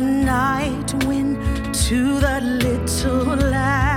night when to the little light.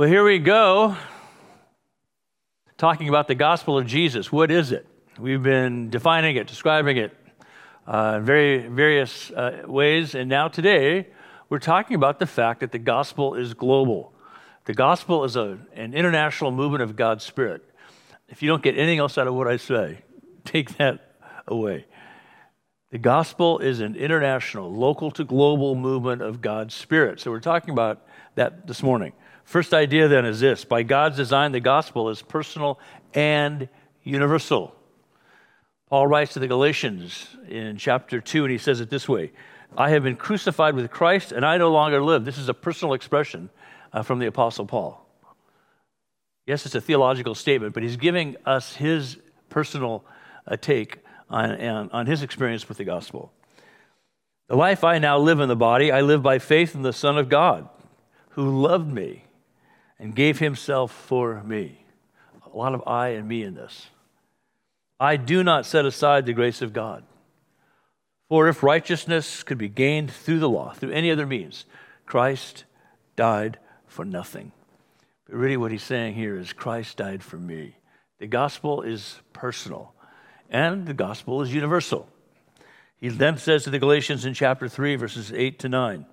Well, here we go, talking about the gospel of Jesus. What is it? We've been defining it, describing it uh, in very various uh, ways, and now today we're talking about the fact that the gospel is global. The gospel is a, an international movement of God's Spirit. If you don't get anything else out of what I say, take that away. The gospel is an international, local to global movement of God's Spirit. So we're talking about that this morning. First idea then is this by God's design, the gospel is personal and universal. Paul writes to the Galatians in chapter 2, and he says it this way I have been crucified with Christ, and I no longer live. This is a personal expression uh, from the Apostle Paul. Yes, it's a theological statement, but he's giving us his personal uh, take on, on, on his experience with the gospel. The life I now live in the body, I live by faith in the Son of God, who loved me and gave himself for me. A lot of I and me in this. I do not set aside the grace of God. For if righteousness could be gained through the law, through any other means, Christ died for nothing. But really, what he's saying here is Christ died for me. The gospel is personal, and the gospel is universal. He then says to the Galatians in chapter 3, verses 8 to 9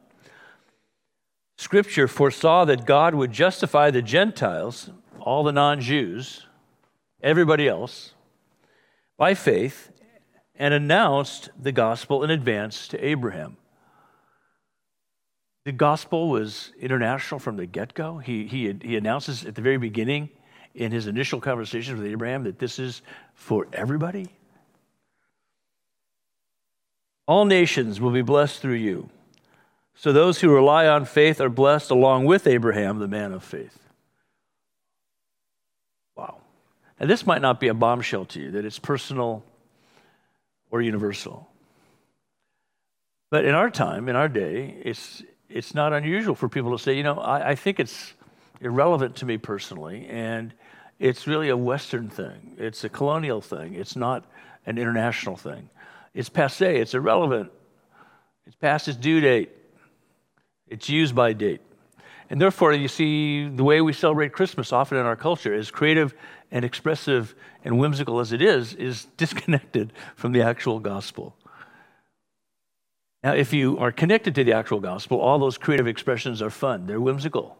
Scripture foresaw that God would justify the Gentiles, all the non Jews, everybody else, by faith, and announced the gospel in advance to Abraham. The gospel was international from the get go. He, he, he announces at the very beginning in his initial conversations with Abraham that this is for everybody. All nations will be blessed through you. So those who rely on faith are blessed along with Abraham, the man of faith. Wow. And this might not be a bombshell to you that it's personal or universal. But in our time, in our day, it's, it's not unusual for people to say, you know, I, I think it's irrelevant to me personally, and it's really a Western thing. It's a colonial thing. It's not an international thing. It's passe. It's irrelevant. It's past its due date. It's used by date. And therefore, you see, the way we celebrate Christmas often in our culture, as creative and expressive and whimsical as it is, is disconnected from the actual gospel. Now, if you are connected to the actual gospel, all those creative expressions are fun, they're whimsical.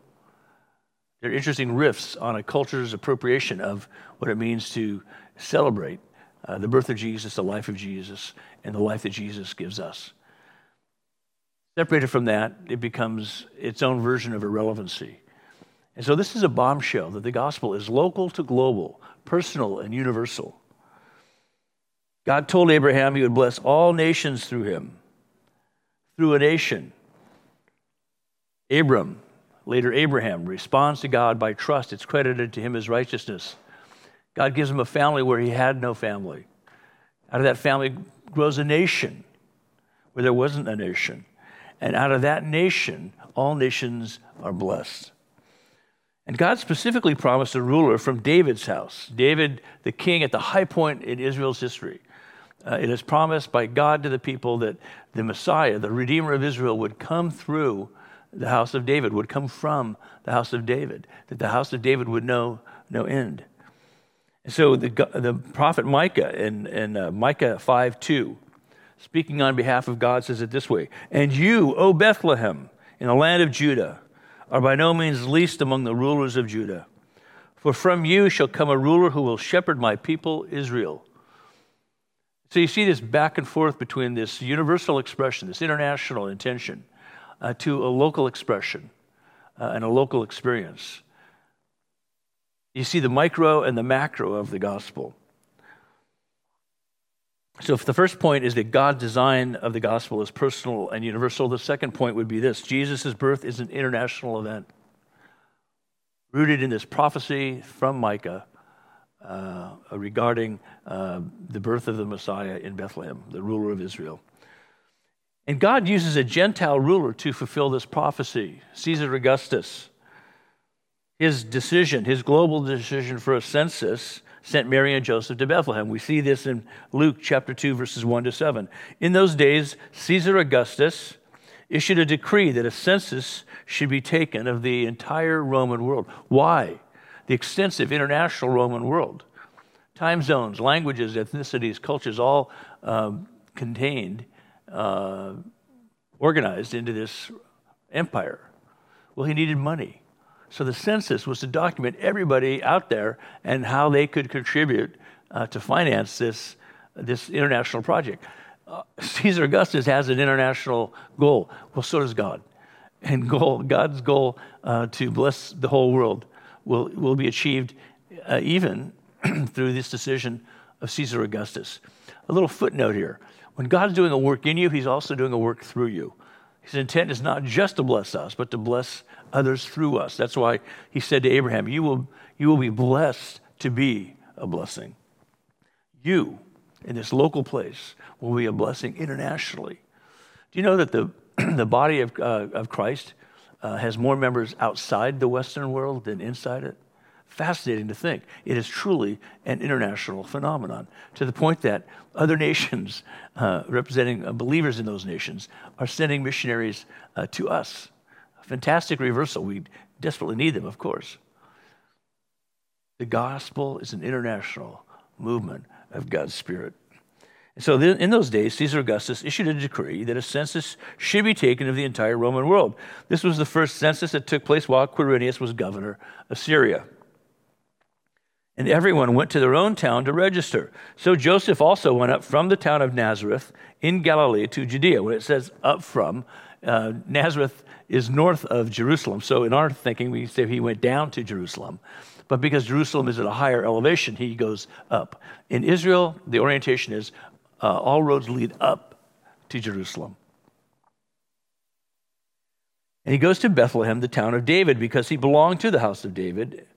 They're interesting riffs on a culture's appropriation of what it means to celebrate uh, the birth of Jesus, the life of Jesus, and the life that Jesus gives us. Separated from that, it becomes its own version of irrelevancy. And so this is a bombshell that the gospel is local to global, personal and universal. God told Abraham he would bless all nations through him, through a nation. Abram, later Abraham, responds to God by trust. It's credited to him as righteousness. God gives him a family where he had no family. Out of that family grows a nation where there wasn't a nation. And out of that nation, all nations are blessed. And God specifically promised a ruler from David's house, David, the king at the high point in Israel's history. Uh, it is promised by God to the people that the Messiah, the Redeemer of Israel, would come through the house of David, would come from the house of David, that the house of David would know no end. And so the, the prophet Micah in, in uh, Micah 5 2 speaking on behalf of God, says it this way And you, O Bethlehem, in the land of Judah, are by no means least among the rulers of Judah. For from you shall come a ruler who will shepherd my people Israel. So you see this back and forth between this universal expression, this international intention, uh, to a local expression uh, and a local experience. You see the micro and the macro of the gospel. So, if the first point is that God's design of the gospel is personal and universal, the second point would be this Jesus' birth is an international event, rooted in this prophecy from Micah uh, regarding uh, the birth of the Messiah in Bethlehem, the ruler of Israel. And God uses a Gentile ruler to fulfill this prophecy, Caesar Augustus. His decision, his global decision for a census, sent Mary and Joseph to Bethlehem. We see this in Luke chapter 2, verses 1 to 7. In those days, Caesar Augustus issued a decree that a census should be taken of the entire Roman world. Why? The extensive international Roman world. Time zones, languages, ethnicities, cultures, all um, contained, uh, organized into this empire. Well, he needed money. So the census was to document everybody out there and how they could contribute uh, to finance this, this international project. uh, Caesar Augustus has an international goal. Well, so does God. And goal, God's goal uh, to bless the whole world will, will be achieved uh, even through this decision of Caesar Augustus. A little footnote here. When God's doing a work in you, he's also doing a work through you. His intent is not just to bless us, but to bless others through us. That's why he said to Abraham, You will, you will be blessed to be a blessing. You, in this local place, will be a blessing internationally. Do you know that the, the body of, uh, of Christ uh, has more members outside the Western world than inside it? fascinating to think. It is truly an international phenomenon to the point that other nations, uh, representing uh, believers in those nations, are sending missionaries uh, to us. Fantastic reversal. We desperately need them, of course. The gospel is an international movement of God's Spirit. And so, in those days, Caesar Augustus issued a decree that a census should be taken of the entire Roman world. This was the first census that took place while Quirinius was governor of Syria and everyone went to their own town to register. So Joseph also went up from the town of Nazareth in Galilee to Judea. When it says up from, uh, Nazareth is north of Jerusalem. So in our thinking, we say he went down to Jerusalem. But because Jerusalem is at a higher elevation, he goes up. In Israel, the orientation is uh, all roads lead up to Jerusalem. And he goes to Bethlehem, the town of David, because he belonged to the house of David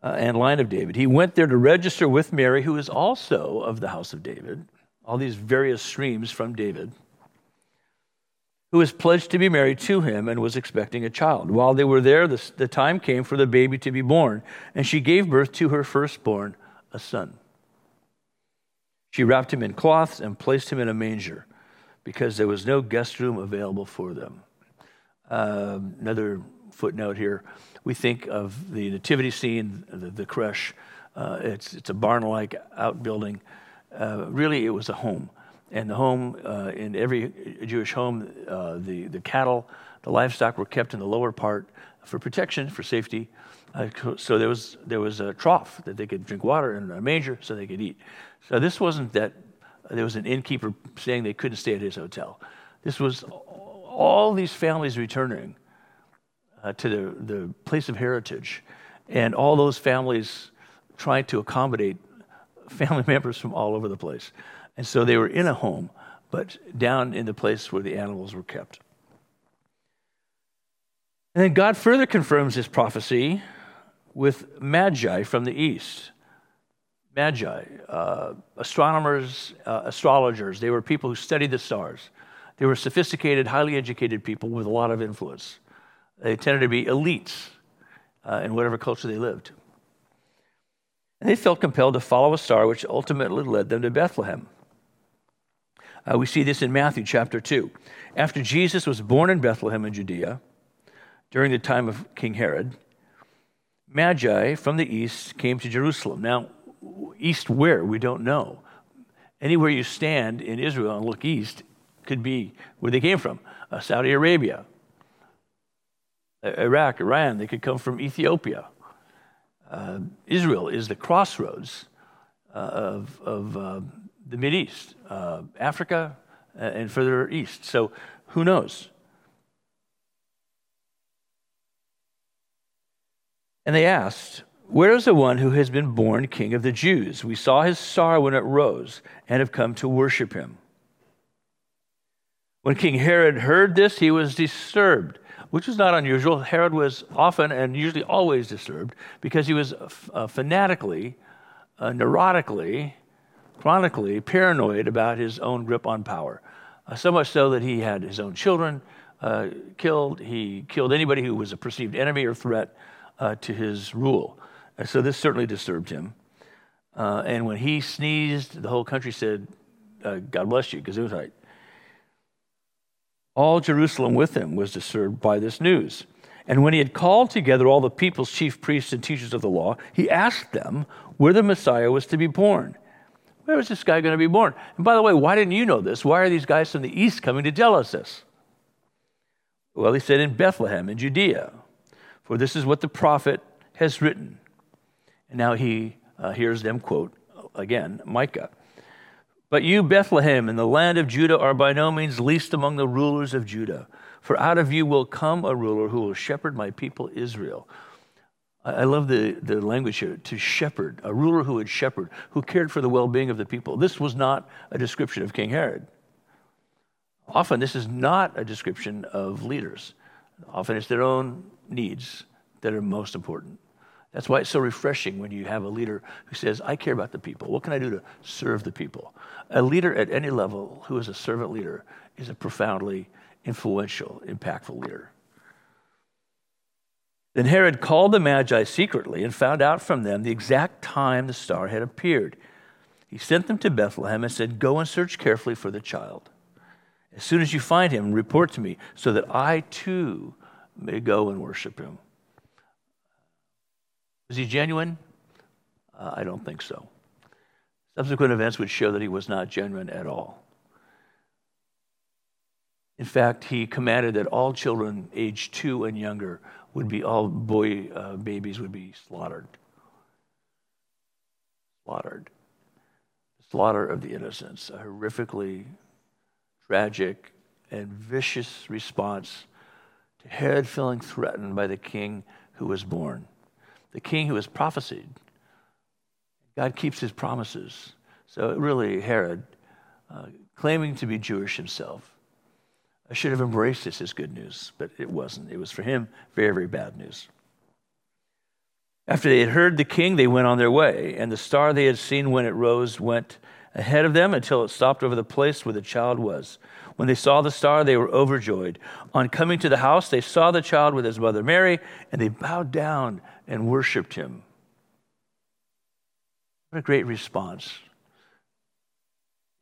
uh, and line of David. He went there to register with Mary, who is also of the house of David, all these various streams from David, who was pledged to be married to him and was expecting a child. While they were there, the, the time came for the baby to be born, and she gave birth to her firstborn, a son. She wrapped him in cloths and placed him in a manger because there was no guest room available for them. Uh, another footnote here we think of the nativity scene, the, the creche. Uh, it's, it's a barn like outbuilding. Uh, really, it was a home. And the home, uh, in every Jewish home, uh, the, the cattle, the livestock were kept in the lower part for protection, for safety. Uh, so there was, there was a trough that they could drink water and a manger so they could eat. So this wasn't that there was an innkeeper saying they couldn't stay at his hotel. This was all these families returning uh, to the, the place of heritage. And all those families trying to accommodate family members from all over the place. And so they were in a home, but down in the place where the animals were kept. And then God further confirms his prophecy with magi from the east. Magi, uh, astronomers, uh, astrologers, they were people who studied the stars. They were sophisticated, highly educated people with a lot of influence. They tended to be elites uh, in whatever culture they lived. And they felt compelled to follow a star which ultimately led them to Bethlehem. Uh, we see this in Matthew chapter 2. After Jesus was born in Bethlehem in Judea, during the time of King Herod, Magi from the east came to Jerusalem. Now, east where? We don't know. Anywhere you stand in Israel and look east could be where they came from uh, Saudi Arabia, Iraq, Iran, they could come from Ethiopia. Uh, Israel is the crossroads uh, of, of uh, the East, uh, Africa, uh, and further east. So who knows? And they asked, Where is the one who has been born king of the Jews? We saw his star when it rose and have come to worship him. When King Herod heard this, he was disturbed which was not unusual. Herod was often and usually always disturbed because he was uh, fanatically, uh, neurotically, chronically paranoid about his own grip on power. Uh, so much so that he had his own children uh, killed. He killed anybody who was a perceived enemy or threat uh, to his rule. so this certainly disturbed him. Uh, and when he sneezed, the whole country said, God bless you, Gesundheit. All Jerusalem with him was disturbed by this news. And when he had called together all the people's chief priests and teachers of the law, he asked them where the Messiah was to be born. Where was this guy going to be born? And by the way, why didn't you know this? Why are these guys from the east coming to tell us this? Well, he said in Bethlehem in Judea, for this is what the prophet has written. And now he uh, hears them quote again Micah. But you, Bethlehem, in the land of Judah, are by no means least among the rulers of Judah. For out of you will come a ruler who will shepherd my people Israel. I love the, the language here to shepherd, a ruler who would shepherd, who cared for the well being of the people. This was not a description of King Herod. Often, this is not a description of leaders. Often, it's their own needs that are most important. That's why it's so refreshing when you have a leader who says, I care about the people. What can I do to serve the people? A leader at any level who is a servant leader is a profoundly influential, impactful leader. Then Herod called the Magi secretly and found out from them the exact time the star had appeared. He sent them to Bethlehem and said, Go and search carefully for the child. As soon as you find him, report to me so that I too may go and worship him. Was he genuine? Uh, I don't think so. Subsequent events would show that he was not genuine at all. In fact, he commanded that all children aged two and younger would be, all boy uh, babies would be slaughtered. Slaughtered. Slaughter of the innocents, a horrifically tragic and vicious response to Herod feeling threatened by the king who was born the king who was prophesied. God keeps his promises. So, really, Herod, uh, claiming to be Jewish himself, should have embraced this as good news, but it wasn't. It was for him very, very bad news. After they had heard the king, they went on their way, and the star they had seen when it rose went ahead of them until it stopped over the place where the child was. When they saw the star, they were overjoyed. On coming to the house, they saw the child with his mother Mary, and they bowed down and worshiped him. What a great response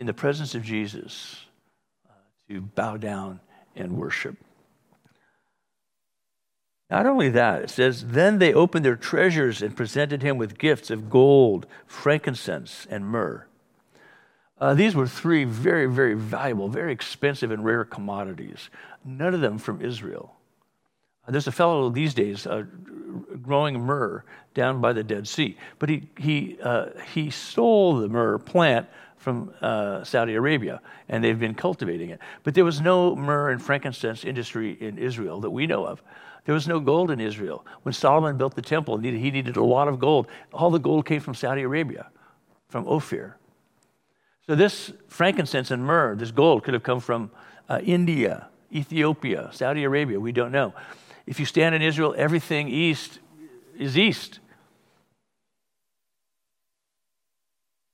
in the presence of Jesus uh, to bow down and worship. Not only that, it says, then they opened their treasures and presented him with gifts of gold, frankincense, and myrrh. Uh, these were three very, very valuable, very expensive, and rare commodities, none of them from Israel. Uh, there's a fellow these days uh, growing myrrh down by the Dead Sea, but he, he, uh, he stole the myrrh plant from uh, Saudi Arabia, and they've been cultivating it. But there was no myrrh and frankincense industry in Israel that we know of. There was no gold in Israel. When Solomon built the temple, he needed a lot of gold. All the gold came from Saudi Arabia, from Ophir. So, this frankincense and myrrh, this gold, could have come from uh, India, Ethiopia, Saudi Arabia. We don't know. If you stand in Israel, everything east is east.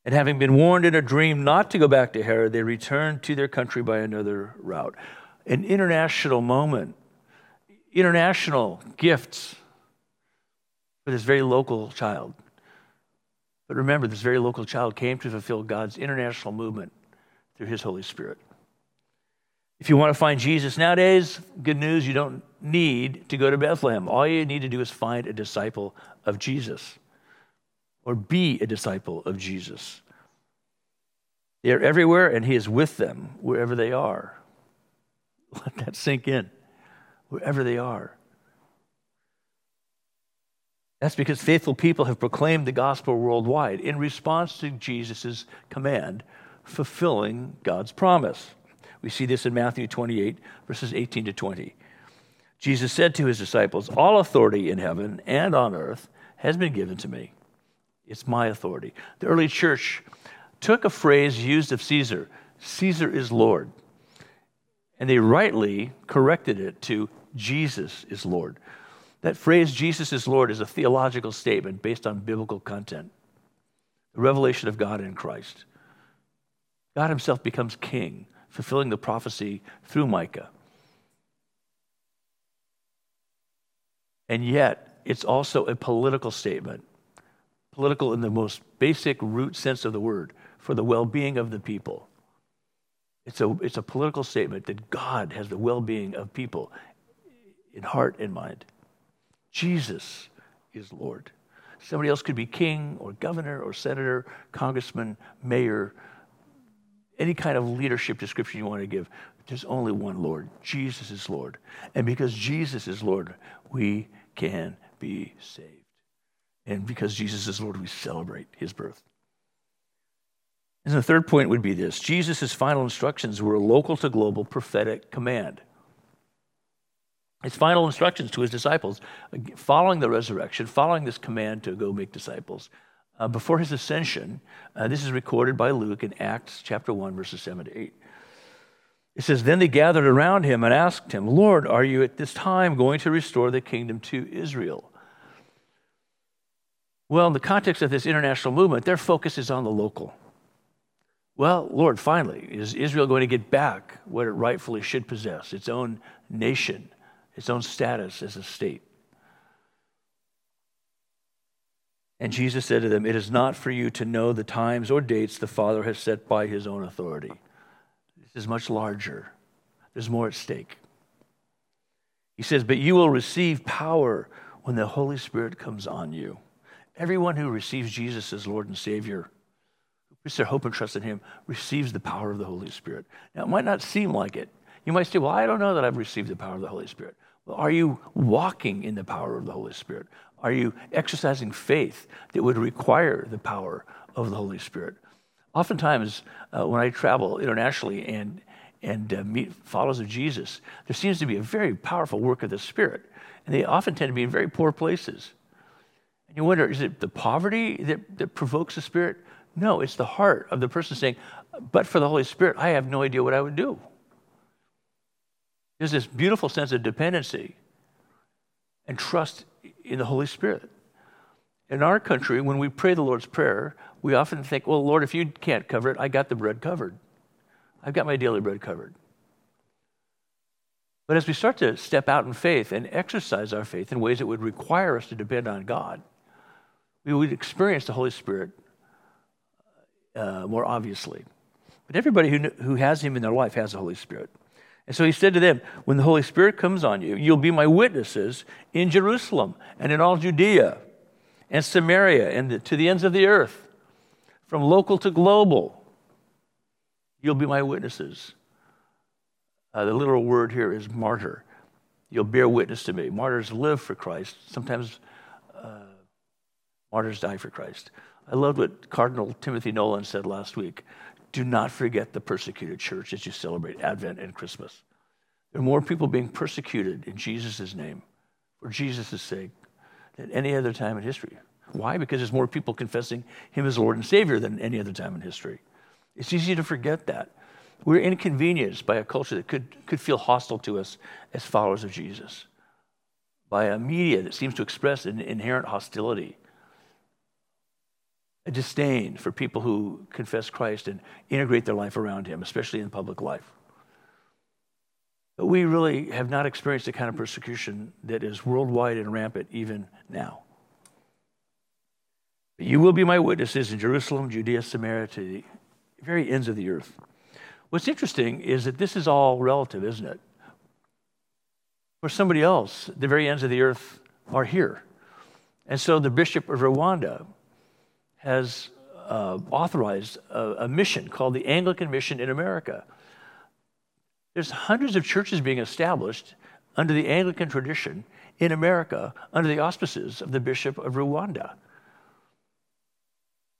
And having been warned in a dream not to go back to Herod, they returned to their country by another route. An international moment, international gifts for this very local child. But remember, this very local child came to fulfill God's international movement through his Holy Spirit. If you want to find Jesus nowadays, good news, you don't need to go to Bethlehem. All you need to do is find a disciple of Jesus or be a disciple of Jesus. They are everywhere, and He is with them wherever they are. Let that sink in. Wherever they are. That's because faithful people have proclaimed the gospel worldwide in response to Jesus' command, fulfilling God's promise. We see this in Matthew 28, verses 18 to 20. Jesus said to his disciples, All authority in heaven and on earth has been given to me. It's my authority. The early church took a phrase used of Caesar Caesar is Lord. And they rightly corrected it to Jesus is Lord. That phrase, Jesus is Lord, is a theological statement based on biblical content. The revelation of God in Christ. God himself becomes king, fulfilling the prophecy through Micah. And yet, it's also a political statement, political in the most basic root sense of the word, for the well being of the people. It's a, it's a political statement that God has the well being of people in heart and mind. Jesus is Lord. Somebody else could be king or governor or senator, congressman, mayor, any kind of leadership description you want to give. There's only one Lord. Jesus is Lord. And because Jesus is Lord, we can be saved. And because Jesus is Lord, we celebrate his birth. And the third point would be this Jesus' final instructions were a local to global prophetic command. His final instructions to his disciples, following the resurrection, following this command to go make disciples, uh, before his ascension, uh, this is recorded by Luke in Acts chapter 1, verses 7 to 8. It says, Then they gathered around him and asked him, Lord, are you at this time going to restore the kingdom to Israel? Well, in the context of this international movement, their focus is on the local. Well, Lord, finally, is Israel going to get back what it rightfully should possess its own nation, its own status as a state? And Jesus said to them, It is not for you to know the times or dates the Father has set by his own authority. This is much larger, there's more at stake. He says, But you will receive power when the Holy Spirit comes on you. Everyone who receives Jesus as Lord and Savior, who puts their hope and trust in Him, receives the power of the Holy Spirit. Now, it might not seem like it. You might say, Well, I don't know that I've received the power of the Holy Spirit. Well, are you walking in the power of the Holy Spirit? Are you exercising faith that would require the power of the Holy Spirit? Oftentimes, uh, when I travel internationally and, and uh, meet followers of Jesus, there seems to be a very powerful work of the Spirit. And they often tend to be in very poor places. And you wonder, is it the poverty that, that provokes the Spirit? No, it's the heart of the person saying, but for the Holy Spirit, I have no idea what I would do. There's this beautiful sense of dependency and trust in the Holy Spirit. In our country, when we pray the Lord's Prayer, we often think, well, Lord, if you can't cover it, I got the bread covered. I've got my daily bread covered. But as we start to step out in faith and exercise our faith in ways that would require us to depend on God, we would experience the Holy Spirit uh, more obviously. But everybody who, who has Him in their life has the Holy Spirit. And so he said to them, When the Holy Spirit comes on you, you'll be my witnesses in Jerusalem and in all Judea and Samaria and the, to the ends of the earth, from local to global. You'll be my witnesses. Uh, the literal word here is martyr. You'll bear witness to me. Martyrs live for Christ. Sometimes Martyrs die for Christ. I loved what Cardinal Timothy Dolan said last week. Do not forget the persecuted church as you celebrate Advent and Christmas. There are more people being persecuted in Jesus' name, for Jesus' sake, than any other time in history. Why? Because there's more people confessing Him as Lord and Savior than any other time in history. It's easy to forget that. We're inconvenienced by a culture that could, could feel hostile to us as followers of Jesus, by a media that seems to express an inherent hostility a disdain for people who confess Christ and integrate their life around Him, especially in public life. But we really have not experienced the kind of persecution that is worldwide and rampant even now. But you will be my witnesses in Jerusalem, Judea, Samaria, to the very ends of the earth. What's interesting is that this is all relative, isn't it? For somebody else, the very ends of the earth are here. And so the bishop of Rwanda has uh, authorized a, a mission called the Anglican Mission in America. There's hundreds of churches being established under the Anglican tradition in America under the auspices of the Bishop of Rwanda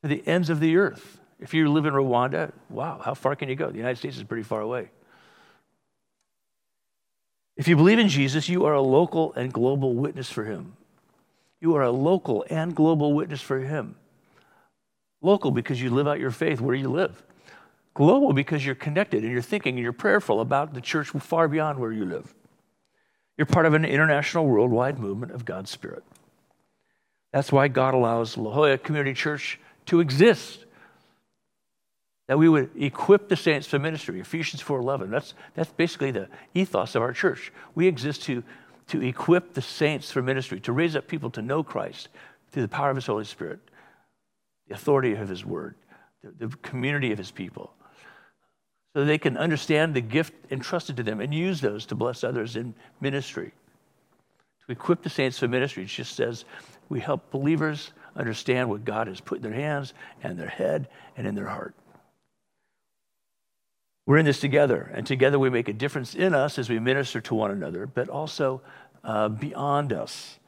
to the ends of the earth. If you live in Rwanda, wow, how far can you go? The United States is pretty far away. If you believe in Jesus, you are a local and global witness for him. You are a local and global witness for him. Local because you live out your faith where you live. Global because you're connected and you're thinking and you're prayerful about the church far beyond where you live. You're part of an international, worldwide movement of God's Spirit. That's why God allows La Jolla Community Church to exist. That we would equip the saints for ministry, Ephesians 4.11. That's, that's basically the ethos of our church. We exist to, to equip the saints for ministry, to raise up people to know Christ through the power of His Holy Spirit the authority of His Word, the, the community of His people, so they can understand the gift entrusted to them and use those to bless others in ministry. To equip the saints for ministry, it just says we help believers understand what God has put in their hands and their head and in their heart. We're in this together, and together we make a difference in us as we minister to one another, but also uh, beyond us.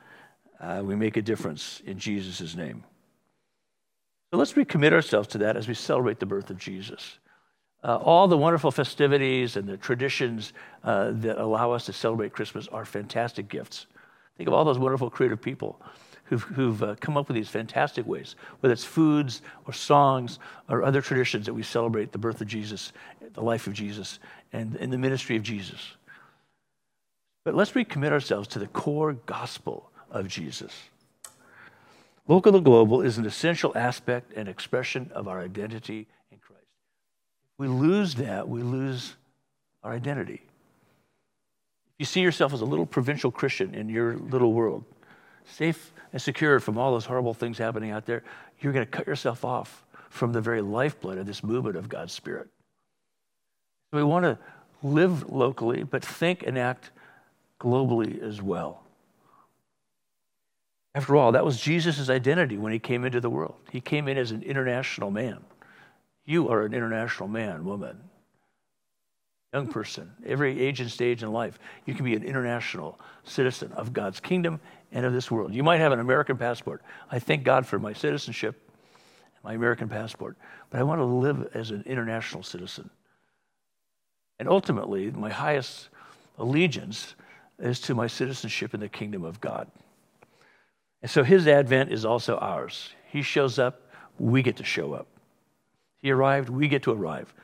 Uh, we make a difference in Jesus' name. So let's recommit ourselves to that as we celebrate the birth of Jesus. Uh, all the wonderful festivities and the traditions uh, that allow us to celebrate Christmas are fantastic gifts. Think of all those wonderful creative people who've, who've uh, come up with these fantastic ways, whether it's foods or songs or other traditions that we celebrate the birth of Jesus, the life of Jesus, and, and the ministry of Jesus. But let's recommit ourselves to the core gospel of Jesus. Local to global is an essential aspect and expression of our identity in Christ. If we lose that, we lose our identity. If you see yourself as a little provincial Christian in your little world, safe and secure from all those horrible things happening out there, you're going to cut yourself off from the very lifeblood of this movement of God's Spirit. We want to live locally, but think and act globally as well. After all, that was Jesus' identity when he came into the world. He came in as an international man. You are an international man, woman, young person, every age and stage in life. You can be an international citizen of God's kingdom and of this world. You might have an American passport. I thank God for my citizenship, my American passport, but I want to live as an international citizen. And ultimately, my highest allegiance is to my citizenship in the kingdom of God. And so his advent is also ours. He shows up, we get to show up. He arrived, we get to arrive.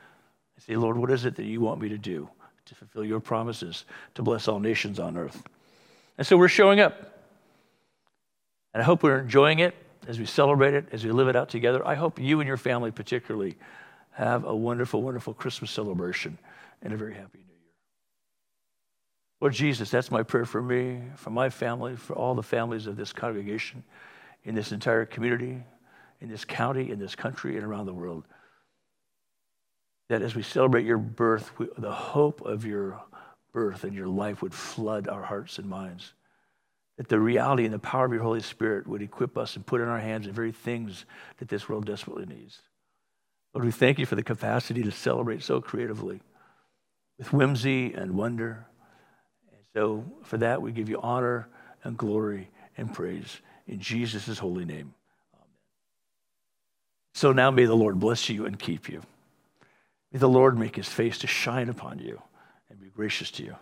I say, Lord, what is it that you want me to do to fulfill your promises to bless all nations on earth? And so we're showing up. And I hope we're enjoying it as we celebrate it, as we live it out together. I hope you and your family, particularly, have a wonderful, wonderful Christmas celebration and a very happy. Lord Jesus, that's my prayer for me, for my family, for all the families of this congregation, in this entire community, in this county, in this country, and around the world. That as we celebrate your birth, we, the hope of your birth and your life would flood our hearts and minds. That the reality and the power of your Holy Spirit would equip us and put in our hands the very things that this world desperately needs. Lord, we thank you for the capacity to celebrate so creatively with whimsy and wonder so for that, we give you honor and glory and praise in Jesus' holy name. Amen. So now may the Lord bless you and keep you. May the Lord make his face to shine upon you and be gracious to you.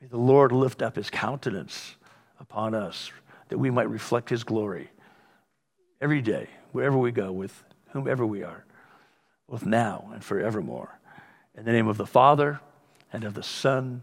May the Lord lift up his countenance upon us that we might reflect his glory every day, wherever we go, with whomever we are, both now and forevermore. In the name of the Father, and of the Son,